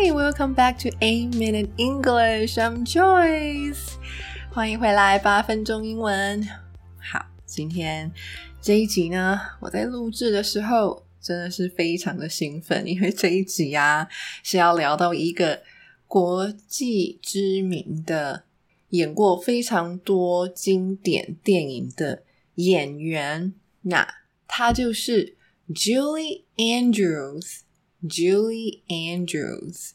Hey, welcome back to Eight Minute English. I'm Joyce. 欢迎回来，八分钟英文。好，今天这一集呢，我在录制的时候真的是非常的兴奋，因为这一集啊是要聊到一个国际知名的、演过非常多经典电影的演员，那他就是 Julie Andrews。Julie Andrews。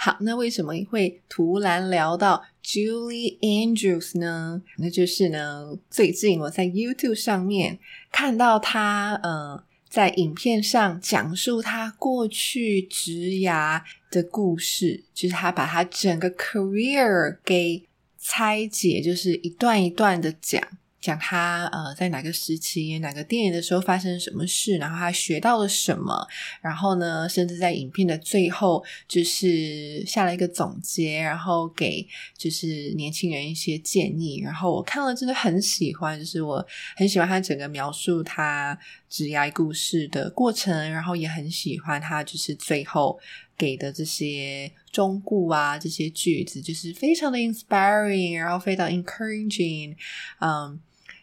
好，那为什么会突然聊到 Julie Andrews 呢？那就是呢，最近我在 YouTube 上面看到他，呃，在影片上讲述他过去职涯的故事，就是他把他整个 career 给拆解，就是一段一段的讲。讲他呃在哪个时期哪个电影的时候发生什么事，然后他学到了什么，然后呢，甚至在影片的最后就是下了一个总结，然后给就是年轻人一些建议。然后我看了真的很喜欢，就是我很喜欢他整个描述他职涯故事的过程，然后也很喜欢他就是最后给的这些忠固啊这些句子，就是非常的 inspiring，然后非常 encouraging，嗯。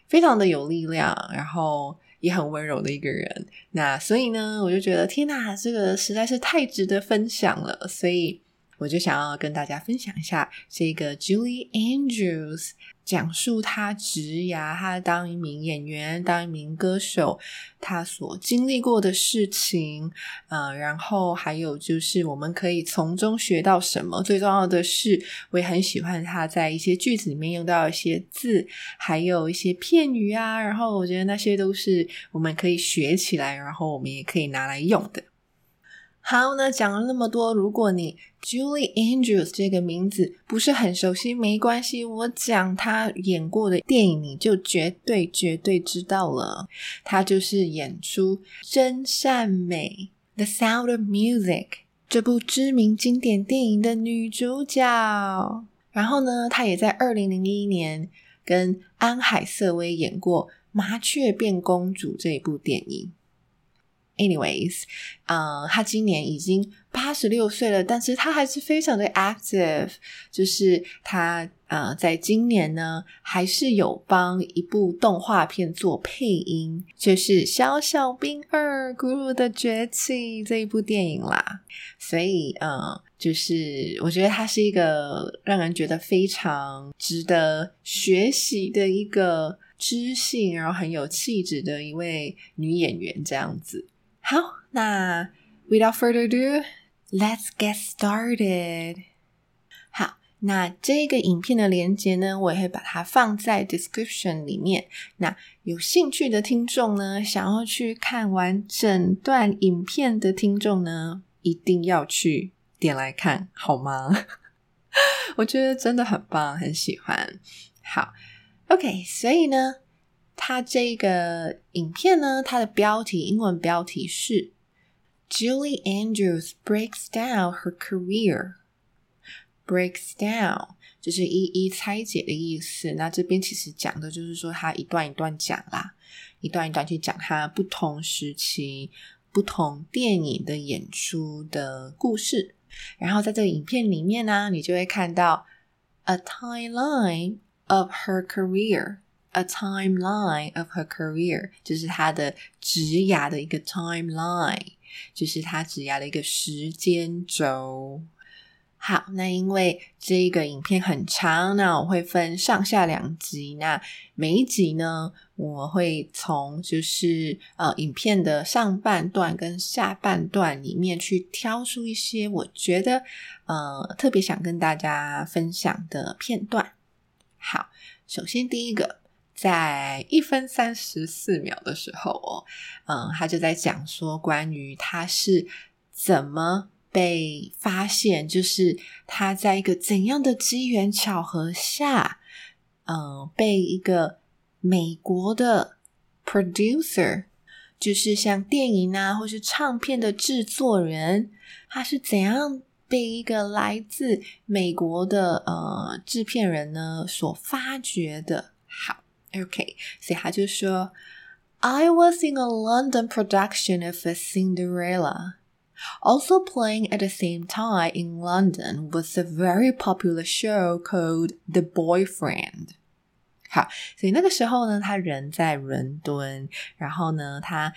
非常的有力量，然后也很温柔的一个人。那所以呢，我就觉得天哪，这个实在是太值得分享了。所以我就想要跟大家分享一下这个 Julie Andrews。讲述他职涯，他当一名演员，当一名歌手，他所经历过的事情，呃，然后还有就是我们可以从中学到什么。最重要的是，我也很喜欢他在一些句子里面用到一些字，还有一些片语啊。然后我觉得那些都是我们可以学起来，然后我们也可以拿来用的。好，那讲了那么多，如果你 Julie Andrews 这个名字不是很熟悉，没关系，我讲她演过的电影，你就绝对绝对知道了。她就是演出《真善美》The Sound of Music 这部知名经典电影的女主角。然后呢，她也在二零零一年跟安海瑟薇演过《麻雀变公主》这一部电影。Anyways，嗯，他今年已经八十六岁了，但是他还是非常的 active。就是他呃，在今年呢，还是有帮一部动画片做配音，就是《小小兵二：咕噜的崛起》这一部电影啦。所以，呃，就是我觉得她是一个让人觉得非常值得学习的一个知性，然后很有气质的一位女演员，这样子。好，那 without further ado，let's get started。好，那这个影片的连接呢，我也会把它放在 description 里面。那有兴趣的听众呢，想要去看完整段影片的听众呢，一定要去点来看，好吗？我觉得真的很棒，很喜欢。好，OK，所以呢。它这个影片呢，它的标题英文标题是 Julie Andrews breaks down her career。breaks down 就是一一拆解的意思。那这边其实讲的就是说，他一段一段讲啦，一段一段去讲他不同时期、不同电影的演出的故事。然后在这个影片里面呢，你就会看到 a timeline of her career。A timeline of her career，就是她的职涯的一个 timeline，就是她职涯的一个时间轴。好，那因为这个影片很长，那我会分上下两集。那每一集呢，我会从就是呃影片的上半段跟下半段里面去挑出一些我觉得呃特别想跟大家分享的片段。好，首先第一个。在一分三十四秒的时候哦，嗯，他就在讲说关于他是怎么被发现，就是他在一个怎样的机缘巧合下，嗯，被一个美国的 producer，就是像电影啊或是唱片的制作人，他是怎样被一个来自美国的呃制片人呢所发掘的？好。Okay, so I just show I was in a London production of a Cinderella. Also playing at the same time in London was a very popular show called The Boyfriend. 好，所以那个时候呢，他人在伦敦，然后呢，他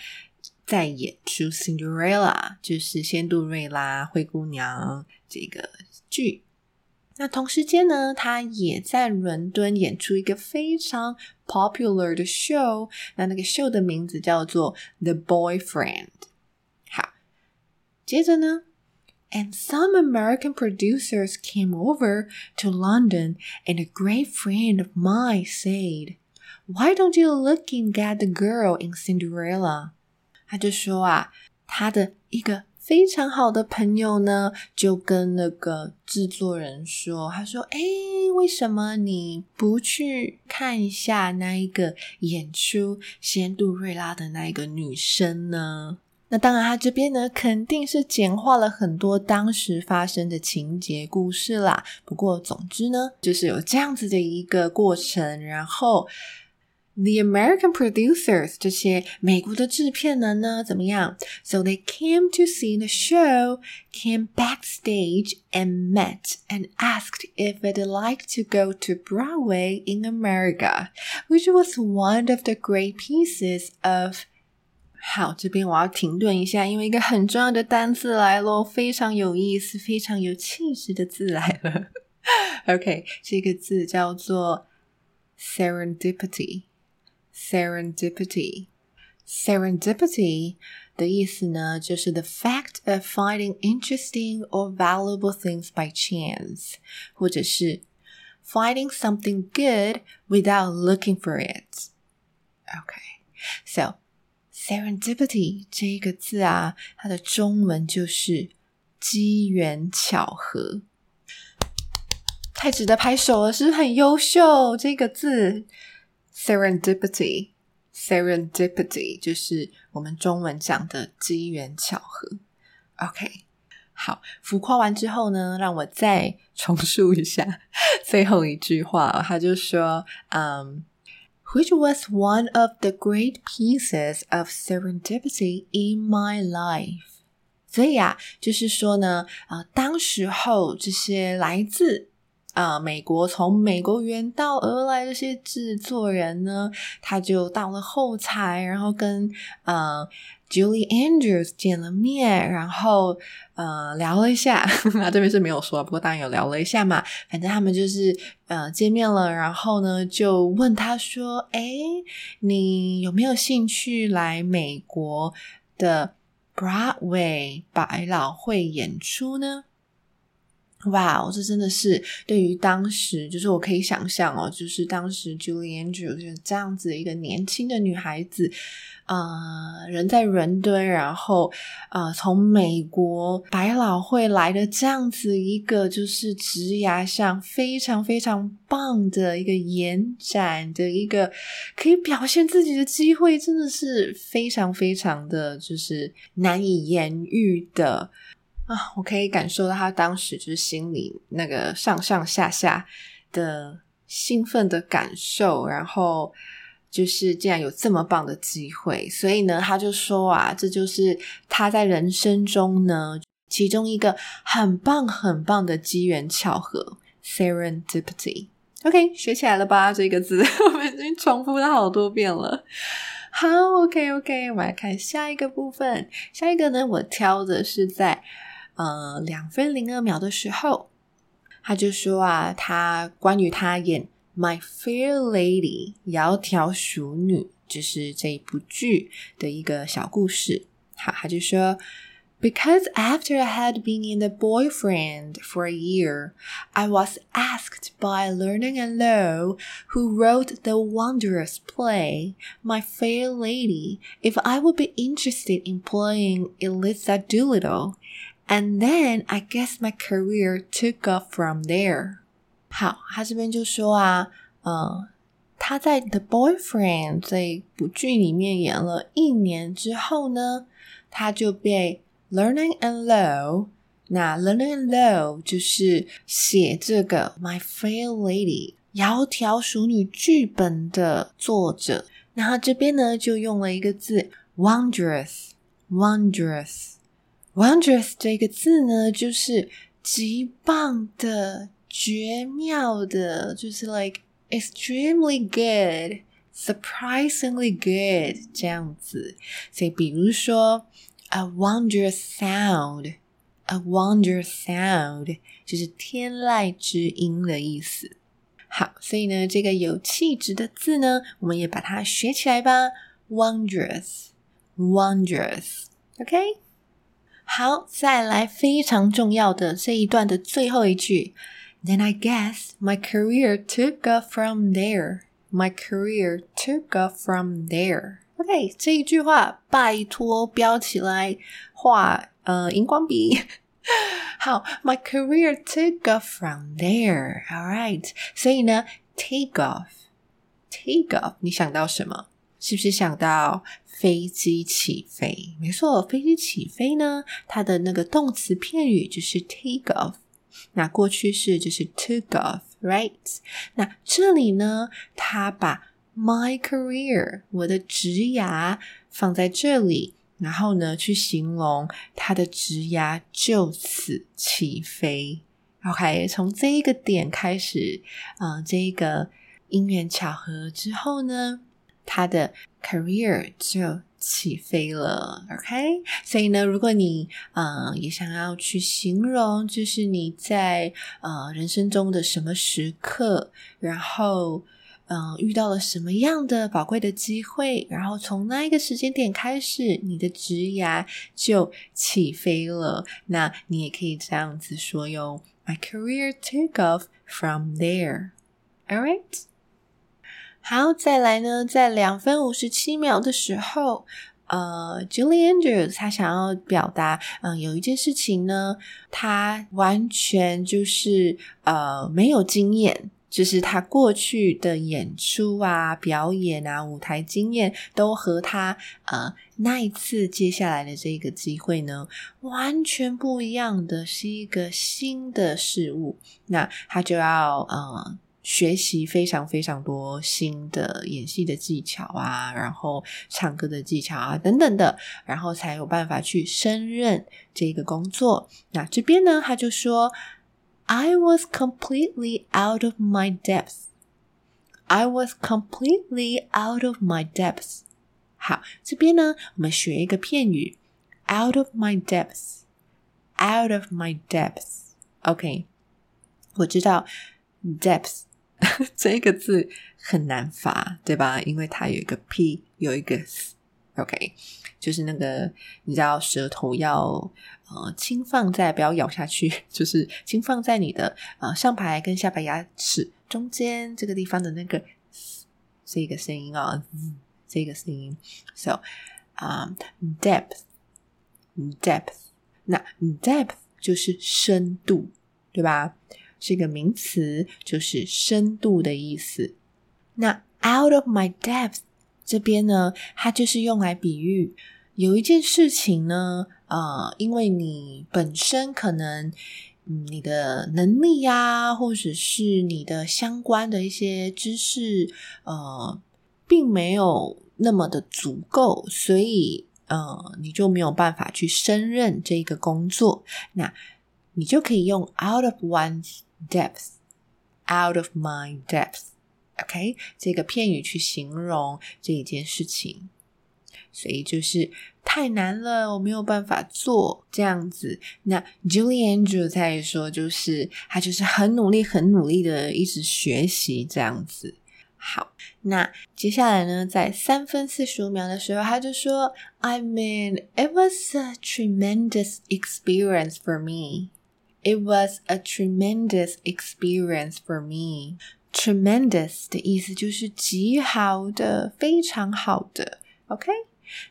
在演出《Cinderella》，就是仙杜瑞拉灰姑娘这个剧。 那同时间呢，他也在伦敦演出一个非常 popular 的 show。那那个 show 的名字叫做《The Boyfriend》。好，接着呢，and some American producers came over to London, and a great friend of mine said, "Why don't you looking at the girl in Cinderella?" 他就说啊，他的一个 非常好的朋友呢，就跟那个制作人说：“他说，哎，为什么你不去看一下那一个演出仙杜瑞拉的那一个女生呢？那当然，他这边呢肯定是简化了很多当时发生的情节故事啦。不过，总之呢，就是有这样子的一个过程，然后。” The American producers 这些美国的制片人呢，怎么样？So they came to see the show, came backstage and met and asked if they'd like to go to Broadway in America, which was one of the great pieces of 好，这边我要停顿一下，因为一个很重要的单词来咯，非常有意思、非常有气质的字来了。OK，这个字叫做 serendipity。 serendipity。serendipity 的意思呢，就是 the fact of finding interesting or valuable things by chance，或者是 finding something good without looking for it. Okay, so serendipity 这个字啊，它的中文就是机缘巧合。太值得拍手了，是不是很优秀？这个字 serendipity serendipity 就是我们中文讲的机缘巧合。OK，好，浮夸完之后呢，让我再重述一下最后一句话。他就说，嗯、um,，which was one of the great pieces of serendipity in my life。所以啊，就是说呢，啊、呃，当时候这些来自 啊，美国从美国远道而来这些制作人呢，他就到了后台，然后跟呃 Julie Andrews 见了面，然后呃聊了一下。他这边是没有说，不过当然有聊了一下嘛。反正他们就是呃见面了，然后呢就问他说：“哎，你有没有兴趣来美国的 Broadway 百老汇演出呢？”哇，这真的是对于当时，就是我可以想象哦，就是当时 Julie Andrews 这样子一个年轻的女孩子，呃，人在伦敦，然后呃，从美国百老汇来的这样子一个，就是职涯上非常非常棒的一个延展的一个可以表现自己的机会，真的是非常非常的就是难以言喻的。啊，我可以感受到他当时就是心里那个上上下下的兴奋的感受，然后就是竟然有这么棒的机会，所以呢，他就说啊，这就是他在人生中呢其中一个很棒很棒的机缘巧合 （serendipity）。OK，学起来了吧？这个字 我们已经重复了好多遍了。好，OK，OK，我们来看下一个部分。下一个呢，我挑的是在。呃，两分零二秒的时候，他就说啊，他关于他演《My Fair Lady》窈窕淑女，就是这一部剧的一个小故事。好，他就说 Because after I had been in the boyfriend for a year, I was asked by Learning and Low, who wrote the wondrous play My Fair Lady, if I would be interested in playing Eliza Doolittle. And then I guess my career took off from there. 好，他这边就说啊，呃，他在《The Boyfriend》这部剧里面演了一年之后呢，他就被 Learning and Low。那 Learning and Low 就是写这个《My Fair Lady》窈窕淑女剧本的作者。那他这边呢，就用了一个字 Wondrous 这个字呢，就是极棒的、绝妙的，就是 like。extremely good, surprisingly good 这样子。所以，比如说，a wondrous sound。A wondrous sound 就是天籁之音的意思。好，所以呢，这个有气质的字呢，我们也把它学起来吧。Wondrous，wondrous，OK。好，再来非常重要的这一段的最后一句。then I guess my career took off from there. My career took off from there. OK，这一句话拜托标起来，画呃荧光笔。好，My career took off from there. All right，所以呢，take off，take off，你想到什么？是不是想到 飞机起飞？没错，飞机起飞呢，它的那个动词片语就是 take off。那过去式就是 took off，right？那这里呢，他把 my career 我的职涯放在这里，然后呢，去形容他的职涯就此起飞。OK，从这一个点开始，嗯，这一个因缘巧合之后呢，他的 career 就。起飞了，OK。所以呢，如果你呃也想要去形容，就是你在呃人生中的什么时刻，然后嗯遇到了什么样的宝贵的机会，然后从那一个时间点开始，你的职涯就起飞了。那你也可以这样子说哟：My career took off from there. All right. 好，再来呢，在两分五十七秒的时候，呃，Julie Andrews 他想要表达，嗯，有一件事情呢，他完全就是呃没有经验，就是他过去的演出啊、表演啊、舞台经验都和他呃那一次接下来的这个机会呢完全不一样的，是一个新的事物，那他就要呃。学习非常非常多新的演戏的技巧啊，然后唱歌的技巧啊等等的，然后才有办法去胜任这个工作。那这边呢，他就说：“I was completely out of my depth. I was completely out of my depth.” 好，这边呢，我们学一个片语：“out of my depth. Out of my depth.” OK，我知道 depth。这个字很难发，对吧？因为它有一个 p，有一个 s，OK，就是那个你知道舌头要呃轻放在，不要咬下去，就是轻放在你的呃上排跟下排牙齿中间这个地方的那个这个声音啊，这个声音，so 啊，depth，depth，那 depth 就是深度，对吧？是一个名词，就是深度的意思。那 out of my depth 这边呢，它就是用来比喻有一件事情呢，呃，因为你本身可能，你的能力呀，或者是你的相关的一些知识，呃，并没有那么的足够，所以，呃，你就没有办法去胜任这个工作。那你就可以用 out of one's Depth, out of my depth. OK，这个片语去形容这一件事情，所以就是太难了，我没有办法做这样子。那 Julie Andrew 他也说，就是他就是很努力、很努力的一直学习这样子。好，那接下来呢，在三分四十五秒的时候，他就说：“I mean, it was a tremendous experience for me. It was a tremendous experience for me.” Tremendous 的意思就是极好的、非常好的。OK，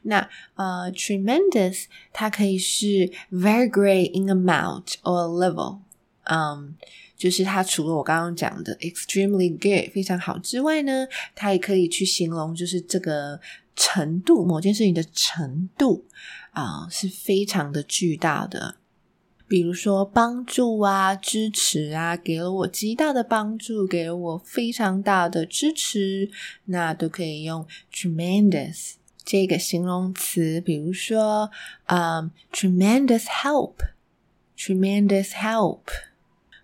那呃，tremendous 它可以是 very great in amount or level。嗯。就是它除了我刚刚讲的 extremely good 非常好之外呢，它也可以去形容就是这个程度，某件事情的程度啊是非常的巨大的。 比如说帮助啊、支持啊，给了我极大的帮助，给了我非常大的支持，那都可以用 tremendous 这个形容词。比如说，嗯，tremendous help，tremendous help。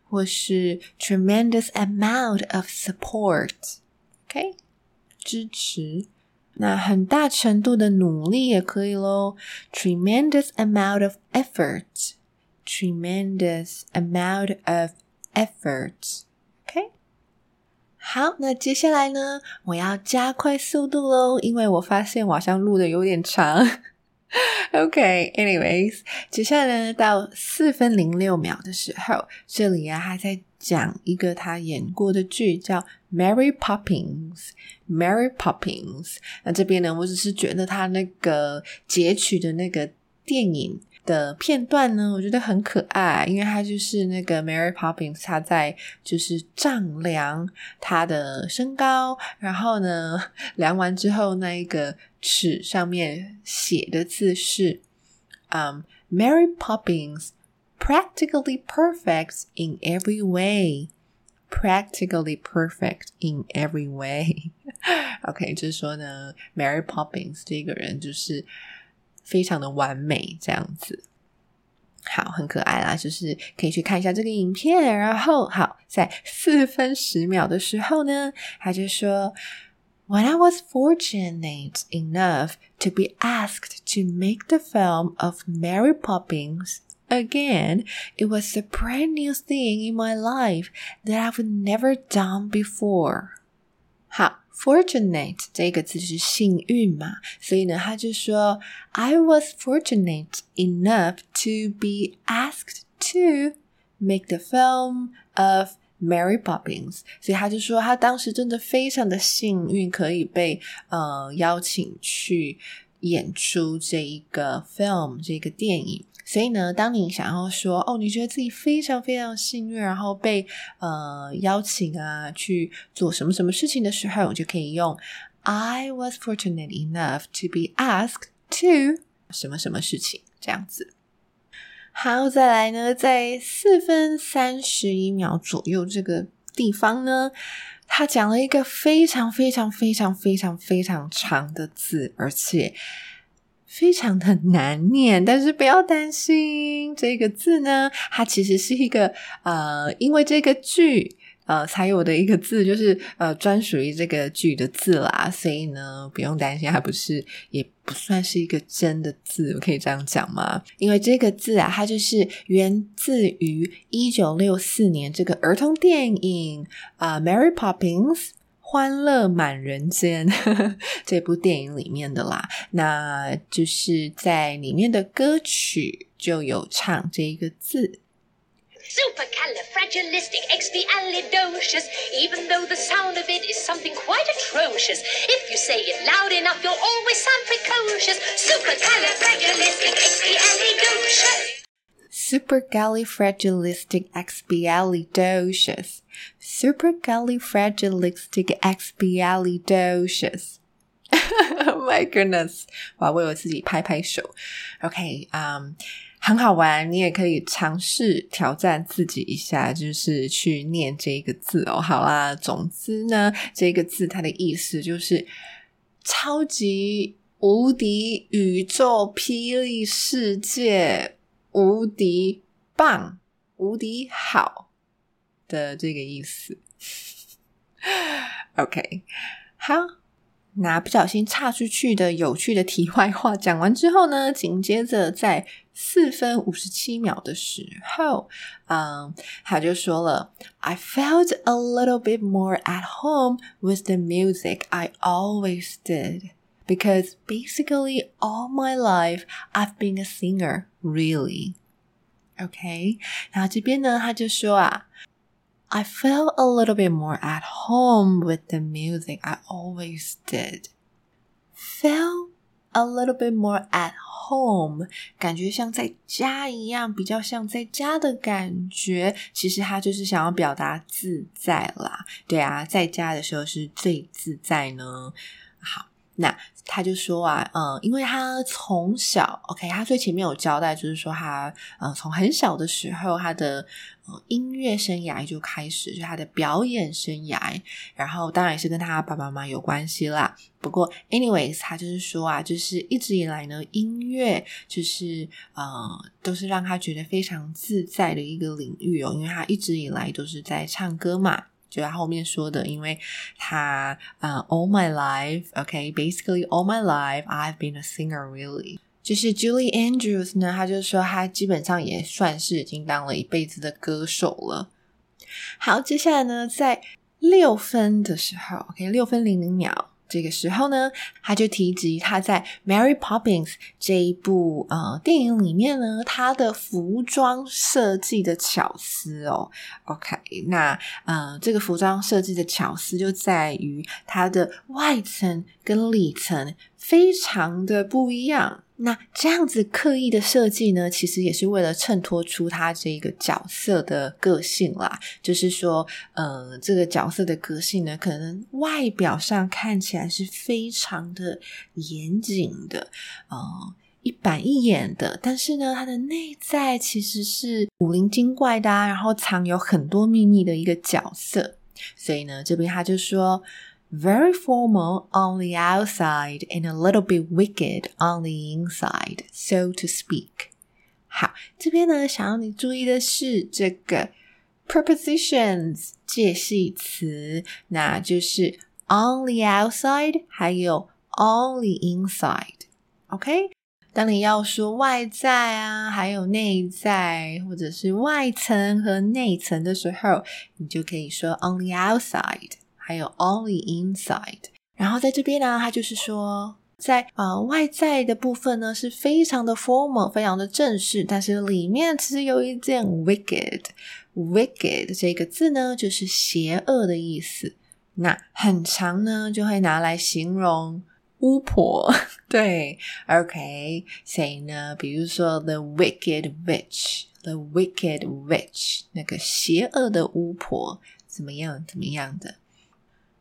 或是 tremendous amount of support，OK，支持，那很大程度的努力也可以喽。tremendous amount of effort effort，tremendous amount of effort，OK。好，那接下来呢，我要加快速度喽，因为我发现我好像录的有点长。OK，anyways，接下来呢，到四分零六秒的时候，这里啊还在讲一个他演过的剧，叫《Mary Poppins》。Mary Poppins，那这边呢，我只是觉得他那个截取的那个电影。的片段呢，我觉得很可爱，因为它就是那个 Mary Poppins，她在就是丈量她的身高，然后呢量完之后，那一个尺上面写的字是，嗯，Mary Poppins practically perfect in every way，practically perfect in every way。OK，就是说呢，Mary Poppins 这个人就是。非常的完美，这样子，好，很可爱啦，就是可以去看一下这个影片。然后，好，在四分十秒的时候呢，他就说：“When I was fortunate enough to be asked to make the film of Mary Poppins again, it was a brand new thing in my life that I've never done before.” 好。 Fortunate 这个字是幸运嘛，所以呢，他就说，I was fortunate enough to be asked to make the film of Mary Poppins。所以他就说，他当时真的非常的幸运，可以被呃邀请去演出这一个 film 这个电影。 所以呢，当你想要说哦，你觉得自己非常非常幸运，然后被呃邀请啊去做什么什么事情的时候，我就可以用 I was fortunate enough to be asked to 什么什么事情这样子。好，再来呢，在四分三十一秒左右这个地方呢，他讲了一个非常非常非常非常非常长的字，而且。非常的难念，但是不要担心，这个字呢，它其实是一个呃，因为这个剧呃才有的一个字，就是呃专属于这个剧的字啦，所以呢不用担心，它不是也不算是一个真的字，我可以这样讲吗？因为这个字啊，它就是源自于一九六四年这个儿童电影啊，《Mary Poppins》。欢乐满人间这部电影里面的啦，那就是在里面的歌曲就有唱这一个字。Supercalifragilisticexpialidocious, even though the sound of it is something quite atrocious. If you say it loud enough, you'll always sound precocious. Supercalifragilisticexpialidocious. Supercalifragilisticexpialidocious. Supercalifragilisticexpialidocious. oh my goodness！我要为我自己拍拍手。OK，嗯、很好玩，你也可以尝试挑战自己一下，就是去念这个字哦。好啦，总之呢，这个字它的意思就是超级无敌宇宙霹雳世界。无敌棒、无敌好的这个意思。OK，好， 那不小心岔出去的有趣的题外话讲完之后呢，紧接着在四分五十七秒的时候，嗯，他就说了：“I felt a little bit more at home with the music I always did because basically all my life I've been a singer, really.” OK，然后这边呢，他就说啊。 I felt a little bit more at home with the music I always did. Felt a little bit more at home，感觉像在家一样，比较像在家的感觉。其实他就是想要表达自在啦。对啊，在家的时候是最自在呢。好，那 他就说啊，嗯，因为他从小，OK，他最前面有交代，就是说他，嗯，从很小的时候，他的。音乐生涯就开始，就他的表演生涯，然后当然也是跟他爸爸妈妈有关系啦。不过，anyways，他就是说啊，就是一直以来呢，音乐就是呃，都是让他觉得非常自在的一个领域哦，因为他一直以来都是在唱歌嘛。就他后面说的，因为他呃，all my life，OK，basically all my life，I've been a singer really。就是 Julie Andrews 呢，他就说他基本上也算是已经当了一辈子的歌手了。好，接下来呢，在六分的时候，OK，六分零零秒。这个时候呢，他就提及他在《Mary Poppins》这一部呃电影里面呢，他的服装设计的巧思哦。OK，那呃，这个服装设计的巧思就在于它的外层跟里层非常的不一样。那这样子刻意的设计呢，其实也是为了衬托出他这个角色的个性啦。就是说，呃，这个角色的个性呢，可能外表上看起来是非常的严谨的，呃，一板一眼的，但是呢，他的内在其实是古灵精怪的，然后藏有很多秘密的一个角色。所以呢，这边他就说。very formal on the outside and a little bit wicked on the inside, so to speak. 好，这边呢，想要你注意的是这个 prepositions 介系词，那就是 on the outside，还有 on the inside。OK，当你要说外在啊，还有内在，或者是外层和内层的时候，你就可以说 on the outside。 还有 only inside，然后在这边呢，它就是说，在呃外在的部分呢是非常的 formal，非常的正式，但是里面其实有一件 wicked，wicked 这个字呢就是邪恶的意思。那很长呢，就会拿来形容巫婆。对，OK，谁呢？比如说 the wicked witch，the wicked witch，那个邪恶的巫婆，怎么样？怎么样的？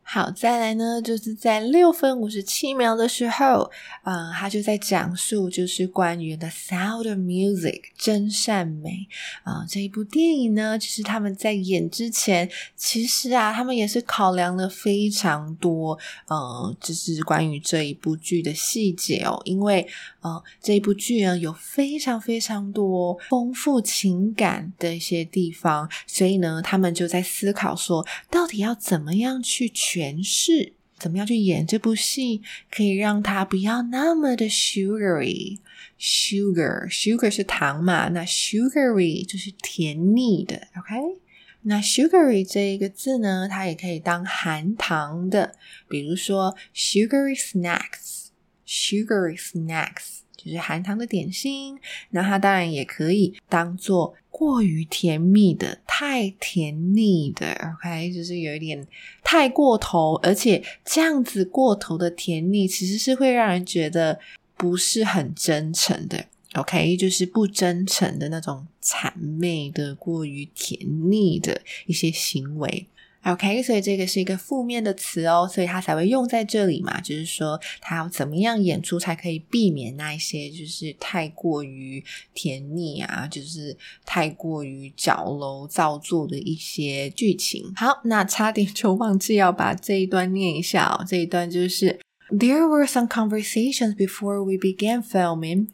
好，再来呢，就是在六分五十七秒的时候，啊，他就在讲述，就是关于《The Sound of Music》真善美啊这一部电影呢，其实他们在演之前，其实啊，他们也是考量了非常多，呃，就是关于这一部剧的细节哦，因为呃，这一部剧呢有非常非常多丰富情感的一些地方，所以呢，他们就在思考说，到底要怎么样去。诠释怎么样去演这部戏，可以让它不要那么的 sugary。sugar sugar 是糖嘛？那 sugary 就是甜腻的。OK，那 sugary 这一个字呢，它也可以当含糖的，比如说 sugary snacks，sugary snacks 就是含糖的点心。那它当然也可以当做。过于甜蜜的，太甜腻的，OK，就是有一点太过头，而且这样子过头的甜腻，其实是会让人觉得不是很真诚的，OK，就是不真诚的那种谄媚的、过于甜腻的一些行为。OK，所以这个是一个负面的词哦，所以它才会用在这里嘛。就是说，他要怎么样演出才可以避免那一些就是太过于甜腻啊，就是太过于矫揉造作的一些剧情。好，那差点就忘记要把这一段念一下哦。这一段就是 There were some conversations before we began filming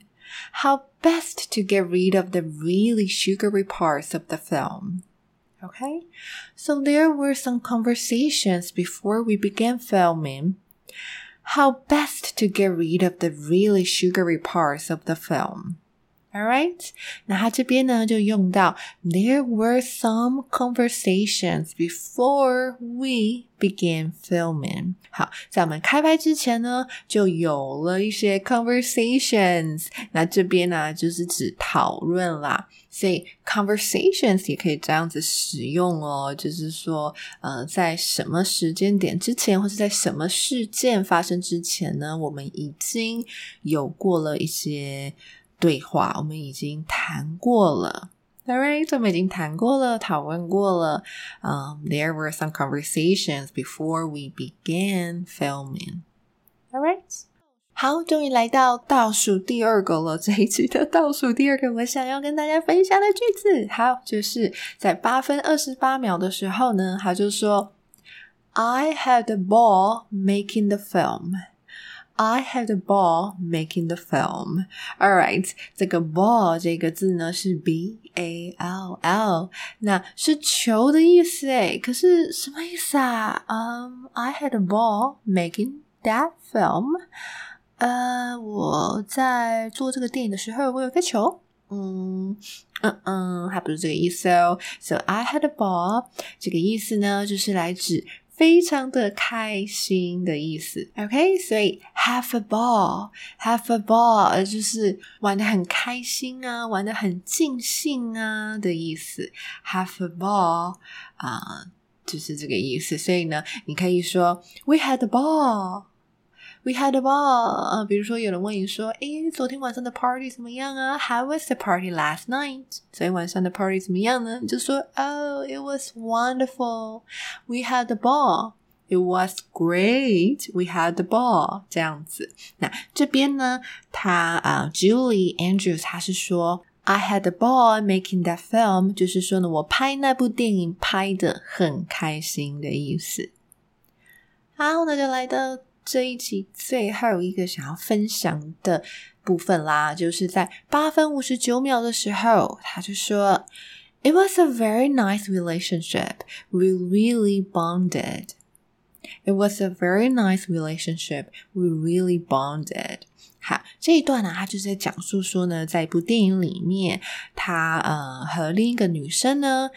how best to get rid of the really sugary parts of the film. Okay, so there were some conversations before we began filming how best to get rid of the really sugary parts of the film. Alright，那他这边呢就用到 There were some conversations before we began filming。好，在我们开拍之前呢，就有了一些 conversations。那这边呢就是指讨论啦，所以 conversations 也可以这样子使用哦，就是说，呃，在什么时间点之前，或是在什么事件发生之前呢，我们已经有过了一些。对话我们已经谈过了，Alright，我们已经谈过了，讨论过了。Um, there were some conversations before we began filming. Alright，好，终于来到倒数第二个了。这一集的倒数第二个，我想要跟大家分享的句子，好，就是在八分二十八秒的时候呢，他就说：“I had the ball making the film.” I had the ball making the film. All right，这个 ball 这个字呢是 b a l l，那是球的意思诶。可是什么意思啊？嗯、um,，I had a ball making that film。呃，我在做这个电影的时候，我有个球。嗯嗯嗯，还不是这个意思哦。So I had a ball，这个意思呢，就是来指 非常的开心的意思，OK？所以 have a ball，have a ball，就是玩的很开心啊，玩的很尽兴啊的意思。have a ball 啊，就是这个意思。所以呢，你可以说 We had a ball。We had a ball 啊，比如说有人问你说：“诶，昨天晚上的 party 怎么样啊？How was the party last night？” 昨天晚上的 party 怎么样呢？你就说：“Oh, it was wonderful. We had the ball. It was great. We had the ball.” 这样子。那这边呢，他啊，Julie Andrews 他是说：“I had the ball making that film。”就是说呢，我拍那部电影拍的很开心的意思。好，那就来到。 这一集最后一个想要分享的部分啦，就是在八分五十九秒的时候，他就说：“It was a very nice relationship. We really bonded. It was a very nice relationship. We really bonded.” 好，这一段呢，他就是在讲述说呢，在一部电影里面，他呃和另一个女生呢。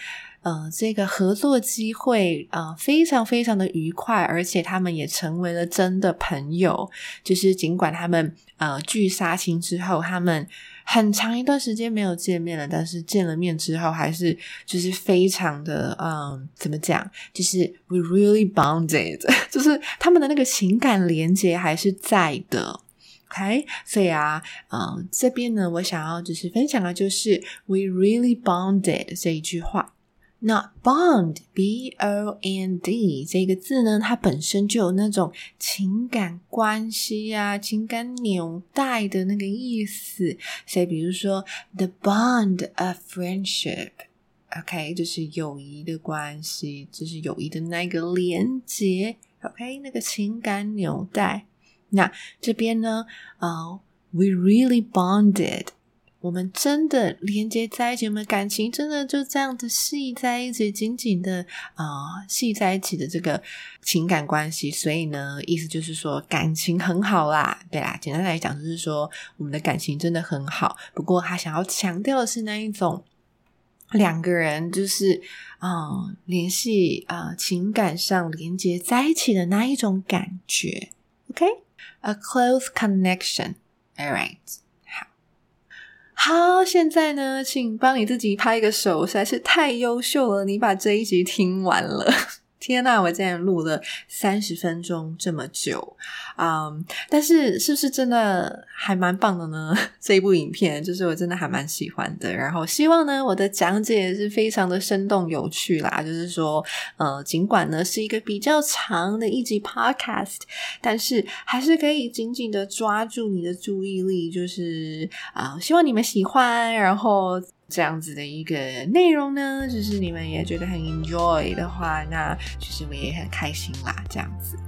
呃，这个合作机会啊，非常非常的愉快，而且他们也成为了真的朋友。就是尽管他们呃剧杀青之后，他们很长一段时间没有见面了，但是见了面之后，还是就是非常的嗯，怎么讲？就是 we really bonded，就是他们的那个情感连接还是在的。OK，所以啊，嗯，这边呢，我想要就是分享的就是 we really bonded 这一句话。那 bond，b o n d 这个字呢，它本身就有那种情感关系啊、情感纽带的那个意思。所以，比如说 the bond of friendship，OK，就是友谊的关系，就是友谊的那个连接，OK，那个情感纽带。那这边呢，啊，we really bonded。我们真的连接在一起，我们感情真的就这样子系在一起，紧紧的啊系在一起的这个情感关系。所以呢，意思就是说感情很好啦，对啦。简单来讲，就是说我们的感情真的很好。不过他想要强调的是那一种两个人就是啊联系啊情感上连接在一起的那一种感觉。OK，a close connection. All right. 好，现在呢，请帮你自己拍一个手，实在是太优秀了，你把这一集听完了。天呐，我竟然录了三十分钟这么久，嗯，但是是不是真的还蛮棒的呢？这一部影片就是我真的还蛮喜欢的，然后希望呢我的讲解也是非常的生动有趣啦。就是说，呃，尽管呢是一个比较长的一集 podcast，但是还是可以紧紧的抓住你的注意力，就是啊，希望你们喜欢，然后。这样子的一个内容呢，就是你们也觉得很 enjoy 的话，那其实我也很开心啦。这样子，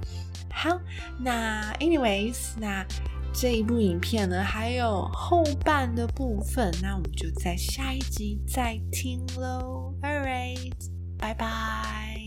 好，那 anyways，那这一部影片呢，还有后半的部分，那我们就在下一集再听喽。Alright，拜拜。